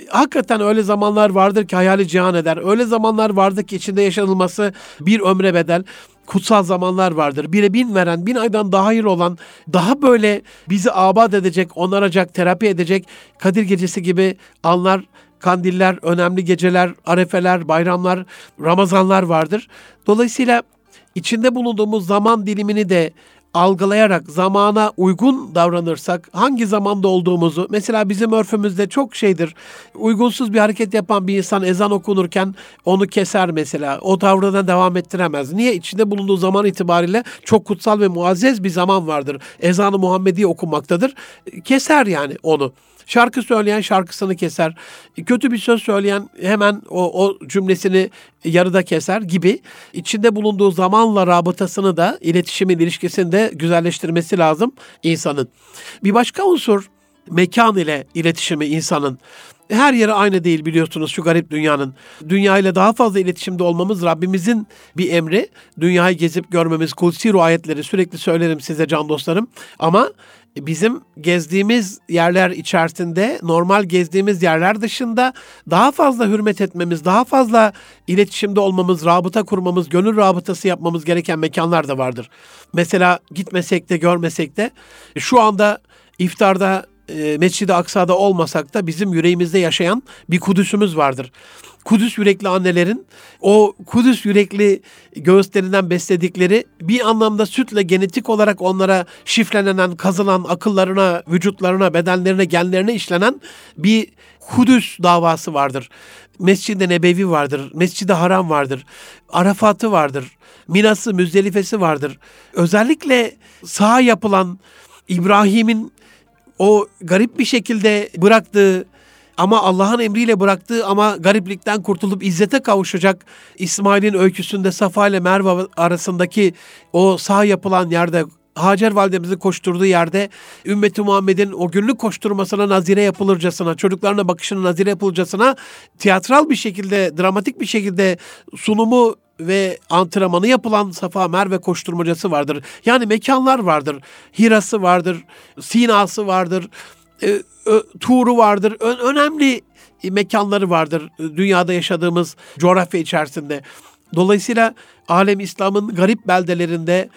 Hakikaten öyle zamanlar vardır ki hayali cihan eder. Öyle zamanlar vardır ki içinde yaşanılması bir ömre bedel kutsal zamanlar vardır. Bire bin veren, bin aydan daha hayır olan, daha böyle bizi abad edecek, onaracak, terapi edecek Kadir Gecesi gibi anlar, kandiller, önemli geceler, arefeler, bayramlar, Ramazanlar vardır. Dolayısıyla içinde bulunduğumuz zaman dilimini de algılayarak zamana uygun davranırsak hangi zamanda olduğumuzu mesela bizim örfümüzde çok şeydir. Uygunsuz bir hareket yapan bir insan ezan okunurken onu keser mesela. O tavrına devam ettiremez. Niye? içinde bulunduğu zaman itibariyle çok kutsal ve muazzez bir zaman vardır. Ezanı Muhammedi okunmaktadır. Keser yani onu. Şarkı söyleyen şarkısını keser. Kötü bir söz söyleyen hemen o, o cümlesini yarıda keser gibi. içinde bulunduğu zamanla rabıtasını da iletişimin ilişkisini de güzelleştirmesi lazım insanın. Bir başka unsur mekan ile iletişimi insanın. Her yeri aynı değil biliyorsunuz şu garip dünyanın. Dünya ile daha fazla iletişimde olmamız Rabbimizin bir emri. Dünyayı gezip görmemiz, kutsi ayetleri sürekli söylerim size can dostlarım. Ama bizim gezdiğimiz yerler içerisinde normal gezdiğimiz yerler dışında daha fazla hürmet etmemiz, daha fazla iletişimde olmamız, rabıta kurmamız, gönül rabıtası yapmamız gereken mekanlar da vardır. Mesela gitmesek de görmesek de şu anda iftarda e, Mescid-i Aksa'da olmasak da bizim yüreğimizde yaşayan bir Kudüs'ümüz vardır. Kudüs yürekli annelerin o Kudüs yürekli göğüslerinden besledikleri bir anlamda sütle genetik olarak onlara şifrelenen, kazılan akıllarına, vücutlarına, bedenlerine, genlerine işlenen bir Kudüs davası vardır. Mescid-i Nebevi vardır, Mescid-i Haram vardır, Arafat'ı vardır, Minası, Müzdelifesi vardır. Özellikle sağ yapılan İbrahim'in o garip bir şekilde bıraktığı ama Allah'ın emriyle bıraktığı ama gariplikten kurtulup izzete kavuşacak İsmail'in öyküsünde Safa ile Merve arasındaki o sağ yapılan yerde Hacer validemizin koşturduğu yerde ümmeti Muhammed'in o günlük koşturmasına nazire yapılırcasına, çocuklarına bakışına nazire yapılırcasına tiyatral bir şekilde, dramatik bir şekilde sunumu ve antrenmanı yapılan Safa Merve koşturmacası vardır. Yani mekanlar vardır. Hirası vardır, Sinası vardır, e, Tuğru vardır. Ö, önemli mekanları vardır dünyada yaşadığımız coğrafya içerisinde. Dolayısıyla alem İslam'ın garip beldelerinde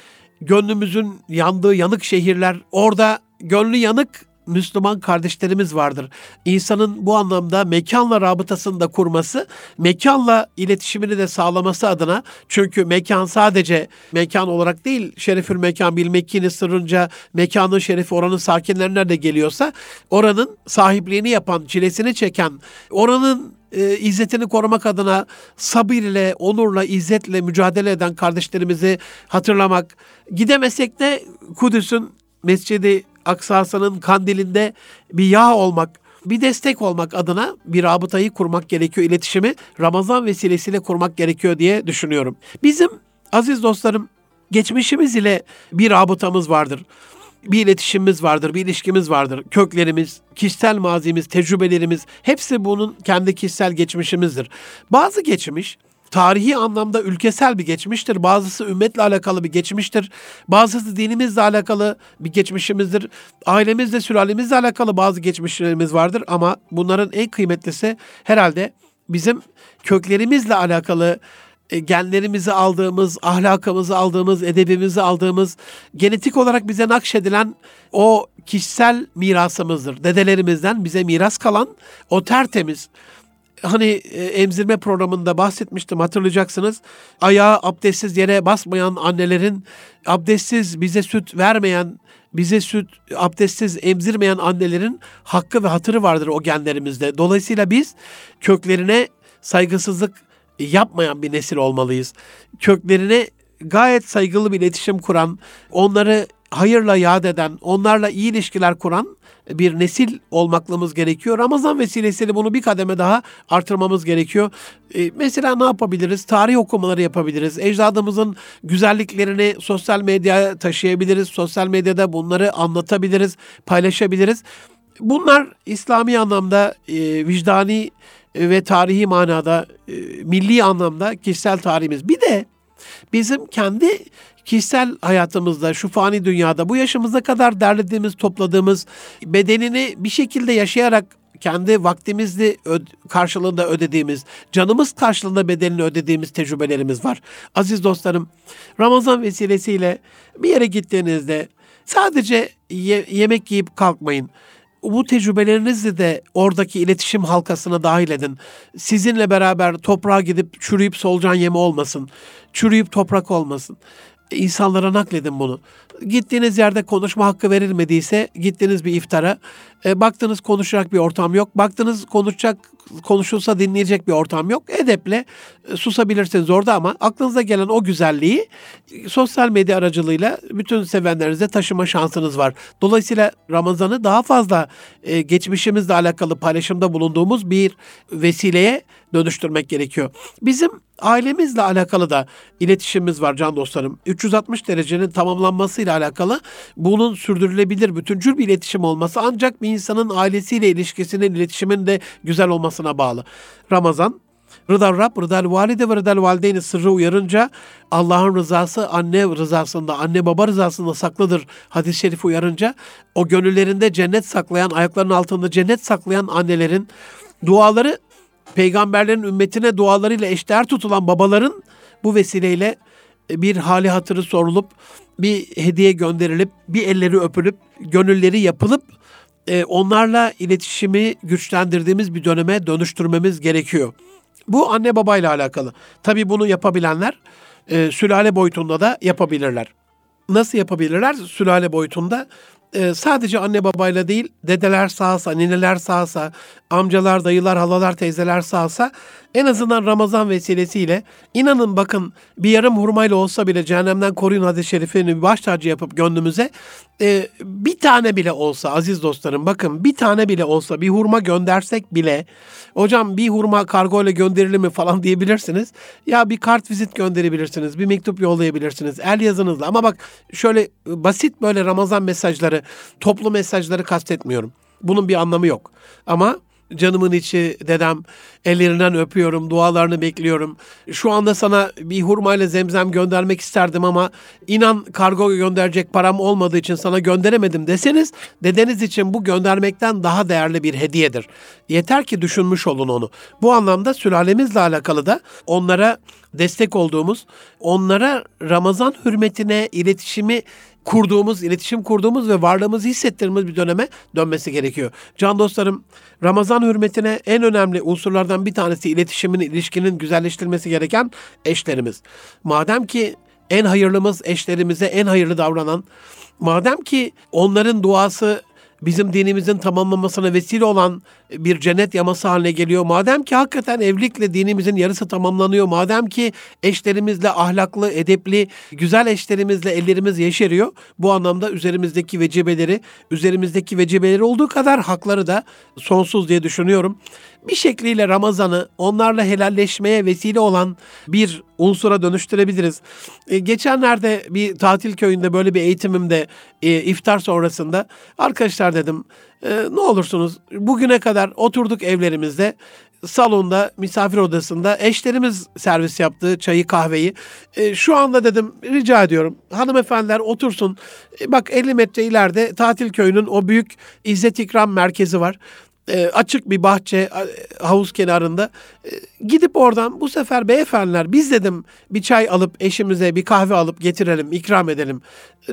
gönlümüzün yandığı yanık şehirler orada gönlü yanık Müslüman kardeşlerimiz vardır. İnsanın bu anlamda mekanla rabıtasını da kurması, mekanla iletişimini de sağlaması adına çünkü mekan sadece mekan olarak değil, şerefül mekan bil mekkini sırrınca mekanın şerefi oranın sakinlerine de geliyorsa oranın sahipliğini yapan, çilesini çeken, oranın e, izzetini korumak adına sabır ile, onurla, izzetle mücadele eden kardeşlerimizi hatırlamak. Gidemesek de Kudüs'ün Mescidi Aksası'nın kandilinde bir yağ olmak, bir destek olmak adına bir rabıtayı kurmak gerekiyor. İletişimi Ramazan vesilesiyle kurmak gerekiyor diye düşünüyorum. Bizim aziz dostlarım geçmişimiz ile bir rabıtamız vardır bir iletişimimiz vardır, bir ilişkimiz vardır. Köklerimiz, kişisel mazimiz, tecrübelerimiz hepsi bunun kendi kişisel geçmişimizdir. Bazı geçmiş tarihi anlamda ülkesel bir geçmiştir. Bazısı ümmetle alakalı bir geçmiştir. Bazısı dinimizle alakalı bir geçmişimizdir. Ailemizle, sülalemizle alakalı bazı geçmişlerimiz vardır ama bunların en kıymetlisi herhalde bizim köklerimizle alakalı e, genlerimizi aldığımız, ahlakımızı aldığımız, edebimizi aldığımız, genetik olarak bize nakşedilen o kişisel mirasımızdır. Dedelerimizden bize miras kalan o tertemiz, hani e, emzirme programında bahsetmiştim hatırlayacaksınız. Ayağı abdestsiz yere basmayan annelerin, abdestsiz bize süt vermeyen, bize süt abdestsiz emzirmeyen annelerin hakkı ve hatırı vardır o genlerimizde. Dolayısıyla biz köklerine saygısızlık yapmayan bir nesil olmalıyız. Köklerine gayet saygılı bir iletişim kuran, onları hayırla yad eden, onlarla iyi ilişkiler kuran bir nesil olmaklığımız gerekiyor. Ramazan vesilesiyle bunu bir kademe daha artırmamız gerekiyor. Ee, mesela ne yapabiliriz? Tarih okumaları yapabiliriz. Ecdadımızın güzelliklerini sosyal medyaya taşıyabiliriz. Sosyal medyada bunları anlatabiliriz, paylaşabiliriz. Bunlar İslami anlamda e, vicdani ve tarihi manada, e, milli anlamda kişisel tarihimiz. Bir de bizim kendi kişisel hayatımızda, şu fani dünyada bu yaşımıza kadar derlediğimiz, topladığımız bedenini bir şekilde yaşayarak kendi vaktimizli karşılığında ödediğimiz, canımız karşılığında bedelini ödediğimiz tecrübelerimiz var. Aziz dostlarım, Ramazan vesilesiyle bir yere gittiğinizde sadece ye- yemek yiyip kalkmayın bu tecrübelerinizi de oradaki iletişim halkasına dahil edin. Sizinle beraber toprağa gidip çürüyüp solucan yeme olmasın. Çürüyüp toprak olmasın. İnsanlara nakledin bunu. Gittiğiniz yerde konuşma hakkı verilmediyse gittiniz bir iftara. E, baktınız konuşacak bir ortam yok. Baktınız konuşacak konuşulsa dinleyecek bir ortam yok. Edeple e, susabilirsiniz orada ama aklınıza gelen o güzelliği e, sosyal medya aracılığıyla bütün sevenlerinize taşıma şansınız var. Dolayısıyla Ramazan'ı daha fazla e, geçmişimizle alakalı paylaşımda bulunduğumuz bir vesileye dönüştürmek gerekiyor. Bizim ailemizle alakalı da iletişimimiz var can dostlarım. 360 derecenin tamamlanmasıyla alakalı bunun sürdürülebilir bütüncül bir iletişim olması ancak insanın ailesiyle ilişkisinin iletişimin de güzel olmasına bağlı. Ramazan Rıdal Rab, Rıdal Valide ve Rıdal Valideyni sırrı uyarınca Allah'ın rızası anne rızasında, anne baba rızasında saklıdır hadis-i şerif uyarınca o gönüllerinde cennet saklayan, ayaklarının altında cennet saklayan annelerin duaları peygamberlerin ümmetine dualarıyla eşdeğer tutulan babaların bu vesileyle e, bir hali hatırı sorulup bir hediye gönderilip bir elleri öpülüp gönülleri yapılıp e, onlarla iletişimi güçlendirdiğimiz bir döneme dönüştürmemiz gerekiyor. Bu anne babayla alakalı. Tabii bunu yapabilenler e, sülale boyutunda da yapabilirler. Nasıl yapabilirler? Sülale boyutunda e, sadece anne babayla değil, dedeler sağsa, nineler sağsa, amcalar, dayılar, halalar, teyzeler sağsa en azından Ramazan vesilesiyle inanın bakın bir yarım hurmayla olsa bile cehennemden koruyun hadis-i şerifini baş tacı yapıp gönlümüze e, bir tane bile olsa aziz dostlarım bakın bir tane bile olsa bir hurma göndersek bile hocam bir hurma kargo ile gönderilir mi falan diyebilirsiniz. Ya bir kart vizit gönderebilirsiniz, bir mektup yollayabilirsiniz el yazınızla ama bak şöyle basit böyle Ramazan mesajları, toplu mesajları kastetmiyorum. Bunun bir anlamı yok. Ama canımın içi dedem ellerinden öpüyorum, dualarını bekliyorum. Şu anda sana bir hurmayla zemzem göndermek isterdim ama inan kargo gönderecek param olmadığı için sana gönderemedim deseniz dedeniz için bu göndermekten daha değerli bir hediyedir. Yeter ki düşünmüş olun onu. Bu anlamda sülalemizle alakalı da onlara destek olduğumuz, onlara Ramazan hürmetine iletişimi kurduğumuz, iletişim kurduğumuz ve varlığımızı hissettirdiğimiz bir döneme dönmesi gerekiyor. Can dostlarım, Ramazan hürmetine en önemli unsurlardan bir tanesi iletişimin, ilişkinin güzelleştirilmesi gereken eşlerimiz. Madem ki en hayırlımız eşlerimize en hayırlı davranan, madem ki onların duası bizim dinimizin tamamlamasına vesile olan bir cennet yaması haline geliyor. Madem ki hakikaten evlilikle dinimizin yarısı tamamlanıyor. Madem ki eşlerimizle ahlaklı, edepli, güzel eşlerimizle ellerimiz yeşeriyor. Bu anlamda üzerimizdeki vecibeleri, üzerimizdeki vecibeleri olduğu kadar hakları da sonsuz diye düşünüyorum. Bir şekliyle Ramazan'ı onlarla helalleşmeye vesile olan bir unsura dönüştürebiliriz. E, geçenlerde bir tatil köyünde böyle bir eğitimimde e, iftar sonrasında arkadaşlar dedim e, ne olursunuz bugüne kadar oturduk evlerimizde salonda, misafir odasında eşlerimiz servis yaptığı çayı, kahveyi. E, şu anda dedim rica ediyorum hanımefendiler otursun. E, bak 50 metre ileride tatil köyünün o büyük İzzet İkram merkezi var açık bir bahçe havuz kenarında gidip oradan bu sefer beyefendiler biz dedim bir çay alıp eşimize bir kahve alıp getirelim ikram edelim.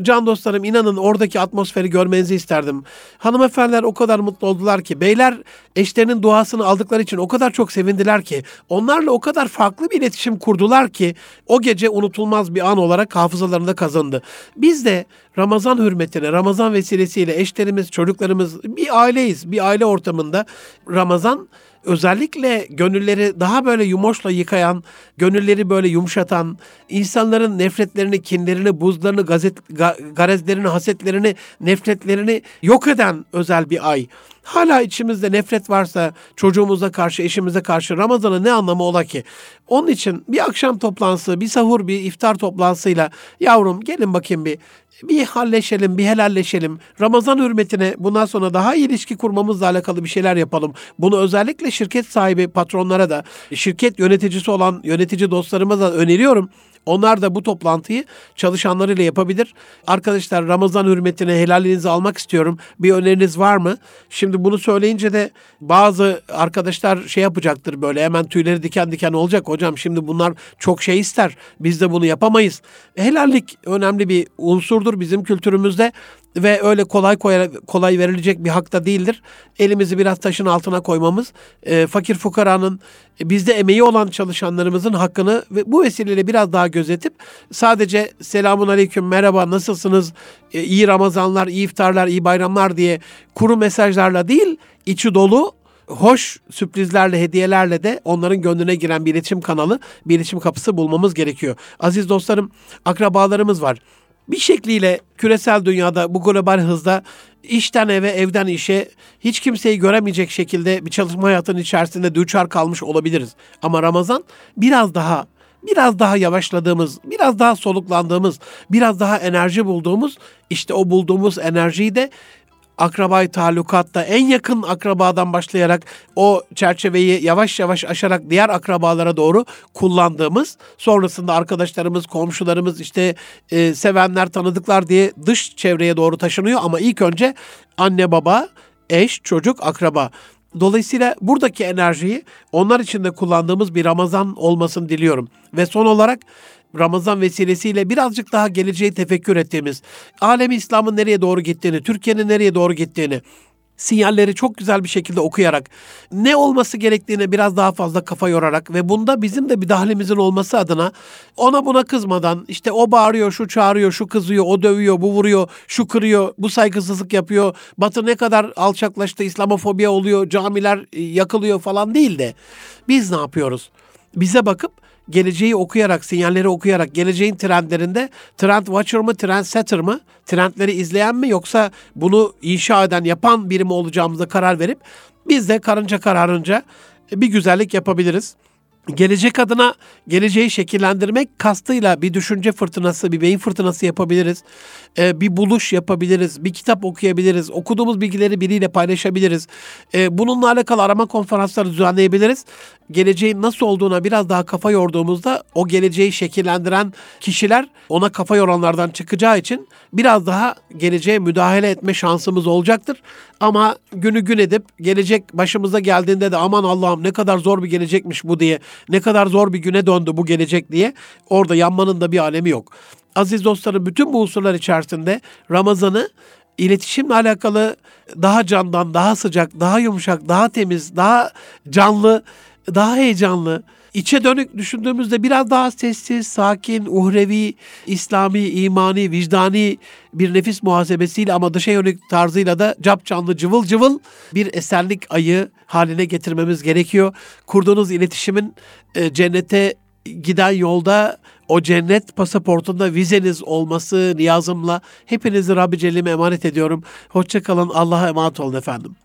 Can dostlarım inanın oradaki atmosferi görmenizi isterdim. Hanımefendiler o kadar mutlu oldular ki beyler eşlerinin duasını aldıkları için o kadar çok sevindiler ki onlarla o kadar farklı bir iletişim kurdular ki o gece unutulmaz bir an olarak hafızalarında kazandı. Biz de Ramazan hürmetine, Ramazan vesilesiyle eşlerimiz, çocuklarımız bir aileyiz, bir aile ortamında Ramazan özellikle gönülleri daha böyle yumoşla yıkayan, gönülleri böyle yumuşatan, insanların nefretlerini, kinlerini, buzlarını, gazet, ga, garezlerini, hasetlerini, nefretlerini yok eden özel bir ay. Hala içimizde nefret varsa çocuğumuza karşı, eşimize karşı Ramazan'ın ne anlamı ola ki? Onun için bir akşam toplantısı, bir sahur, bir iftar toplantısıyla yavrum gelin bakayım bir bir halleşelim, bir helalleşelim. Ramazan hürmetine bundan sonra daha iyi ilişki kurmamızla alakalı bir şeyler yapalım. Bunu özellikle şirket sahibi patronlara da, şirket yöneticisi olan yönetici dostlarıma da öneriyorum. Onlar da bu toplantıyı çalışanlarıyla yapabilir. Arkadaşlar Ramazan hürmetine helalinizi almak istiyorum. Bir öneriniz var mı? Şimdi bunu söyleyince de bazı arkadaşlar şey yapacaktır böyle hemen tüyleri diken diken olacak. Hocam şimdi bunlar çok şey ister. Biz de bunu yapamayız. Helallik önemli bir unsurdur bizim kültürümüzde ve öyle kolay kolay verilecek bir hak da değildir. Elimizi biraz taşın altına koymamız, e, fakir fukaranın, e, bizde emeği olan çalışanlarımızın hakkını ve bu vesileyle biraz daha gözetip sadece selamun aleyküm, merhaba, nasılsınız, e, iyi Ramazanlar, iyi iftarlar, iyi bayramlar diye kuru mesajlarla değil, içi dolu hoş sürprizlerle, hediyelerle de onların gönlüne giren bir iletişim kanalı, bir iletişim kapısı bulmamız gerekiyor. Aziz dostlarım, akrabalarımız var bir şekliyle küresel dünyada bu global hızda işten eve, evden işe hiç kimseyi göremeyecek şekilde bir çalışma hayatının içerisinde düçar kalmış olabiliriz. Ama Ramazan biraz daha biraz daha yavaşladığımız, biraz daha soluklandığımız, biraz daha enerji bulduğumuz, işte o bulduğumuz enerjiyi de akrabayı talukatta en yakın akrabadan başlayarak o çerçeveyi yavaş yavaş aşarak diğer akrabalara doğru kullandığımız sonrasında arkadaşlarımız, komşularımız işte e, sevenler, tanıdıklar diye dış çevreye doğru taşınıyor ama ilk önce anne baba, eş, çocuk, akraba. Dolayısıyla buradaki enerjiyi onlar için de kullandığımız bir Ramazan olmasını diliyorum. Ve son olarak Ramazan vesilesiyle birazcık daha geleceği tefekkür ettiğimiz, alemi İslam'ın nereye doğru gittiğini, Türkiye'nin nereye doğru gittiğini, sinyalleri çok güzel bir şekilde okuyarak, ne olması gerektiğine biraz daha fazla kafa yorarak ve bunda bizim de bir dahlimizin olması adına ona buna kızmadan işte o bağırıyor, şu çağırıyor, şu kızıyor, o dövüyor, bu vuruyor, şu kırıyor, bu saygısızlık yapıyor, Batı ne kadar alçaklaştı, İslamofobiya oluyor, camiler yakılıyor falan değil de biz ne yapıyoruz? Bize bakıp geleceği okuyarak, sinyalleri okuyarak geleceğin trendlerinde trend watcher mı, trend setter mı, trendleri izleyen mi yoksa bunu inşa eden, yapan biri mi olacağımıza karar verip biz de karınca kararınca bir güzellik yapabiliriz gelecek adına geleceği şekillendirmek kastıyla bir düşünce fırtınası, bir beyin fırtınası yapabiliriz. Ee, bir buluş yapabiliriz, bir kitap okuyabiliriz, okuduğumuz bilgileri biriyle paylaşabiliriz. Ee, bununla alakalı arama konferansları düzenleyebiliriz. Geleceğin nasıl olduğuna biraz daha kafa yorduğumuzda o geleceği şekillendiren kişiler ona kafa yoranlardan çıkacağı için biraz daha geleceğe müdahale etme şansımız olacaktır. Ama günü gün edip gelecek başımıza geldiğinde de aman Allah'ım ne kadar zor bir gelecekmiş bu diye ne kadar zor bir güne döndü bu gelecek diye orada yanmanın da bir alemi yok. aziz dostlarım bütün bu unsurlar içerisinde Ramazan'ı iletişimle alakalı daha candan, daha sıcak, daha yumuşak, daha temiz, daha canlı, daha heyecanlı, içe dönük düşündüğümüzde biraz daha sessiz, sakin, uhrevi, İslami, imani, vicdani bir nefis muhasebesiyle ama dışa yönelik tarzıyla da cap canlı, cıvıl cıvıl bir eserlik ayı haline getirmemiz gerekiyor. Kurduğunuz iletişimin e, cennete giden yolda o cennet pasaportunda vizeniz olması niyazımla hepinizi Rabbi Celle'ime emanet ediyorum. Hoşçakalın. Allah'a emanet olun efendim.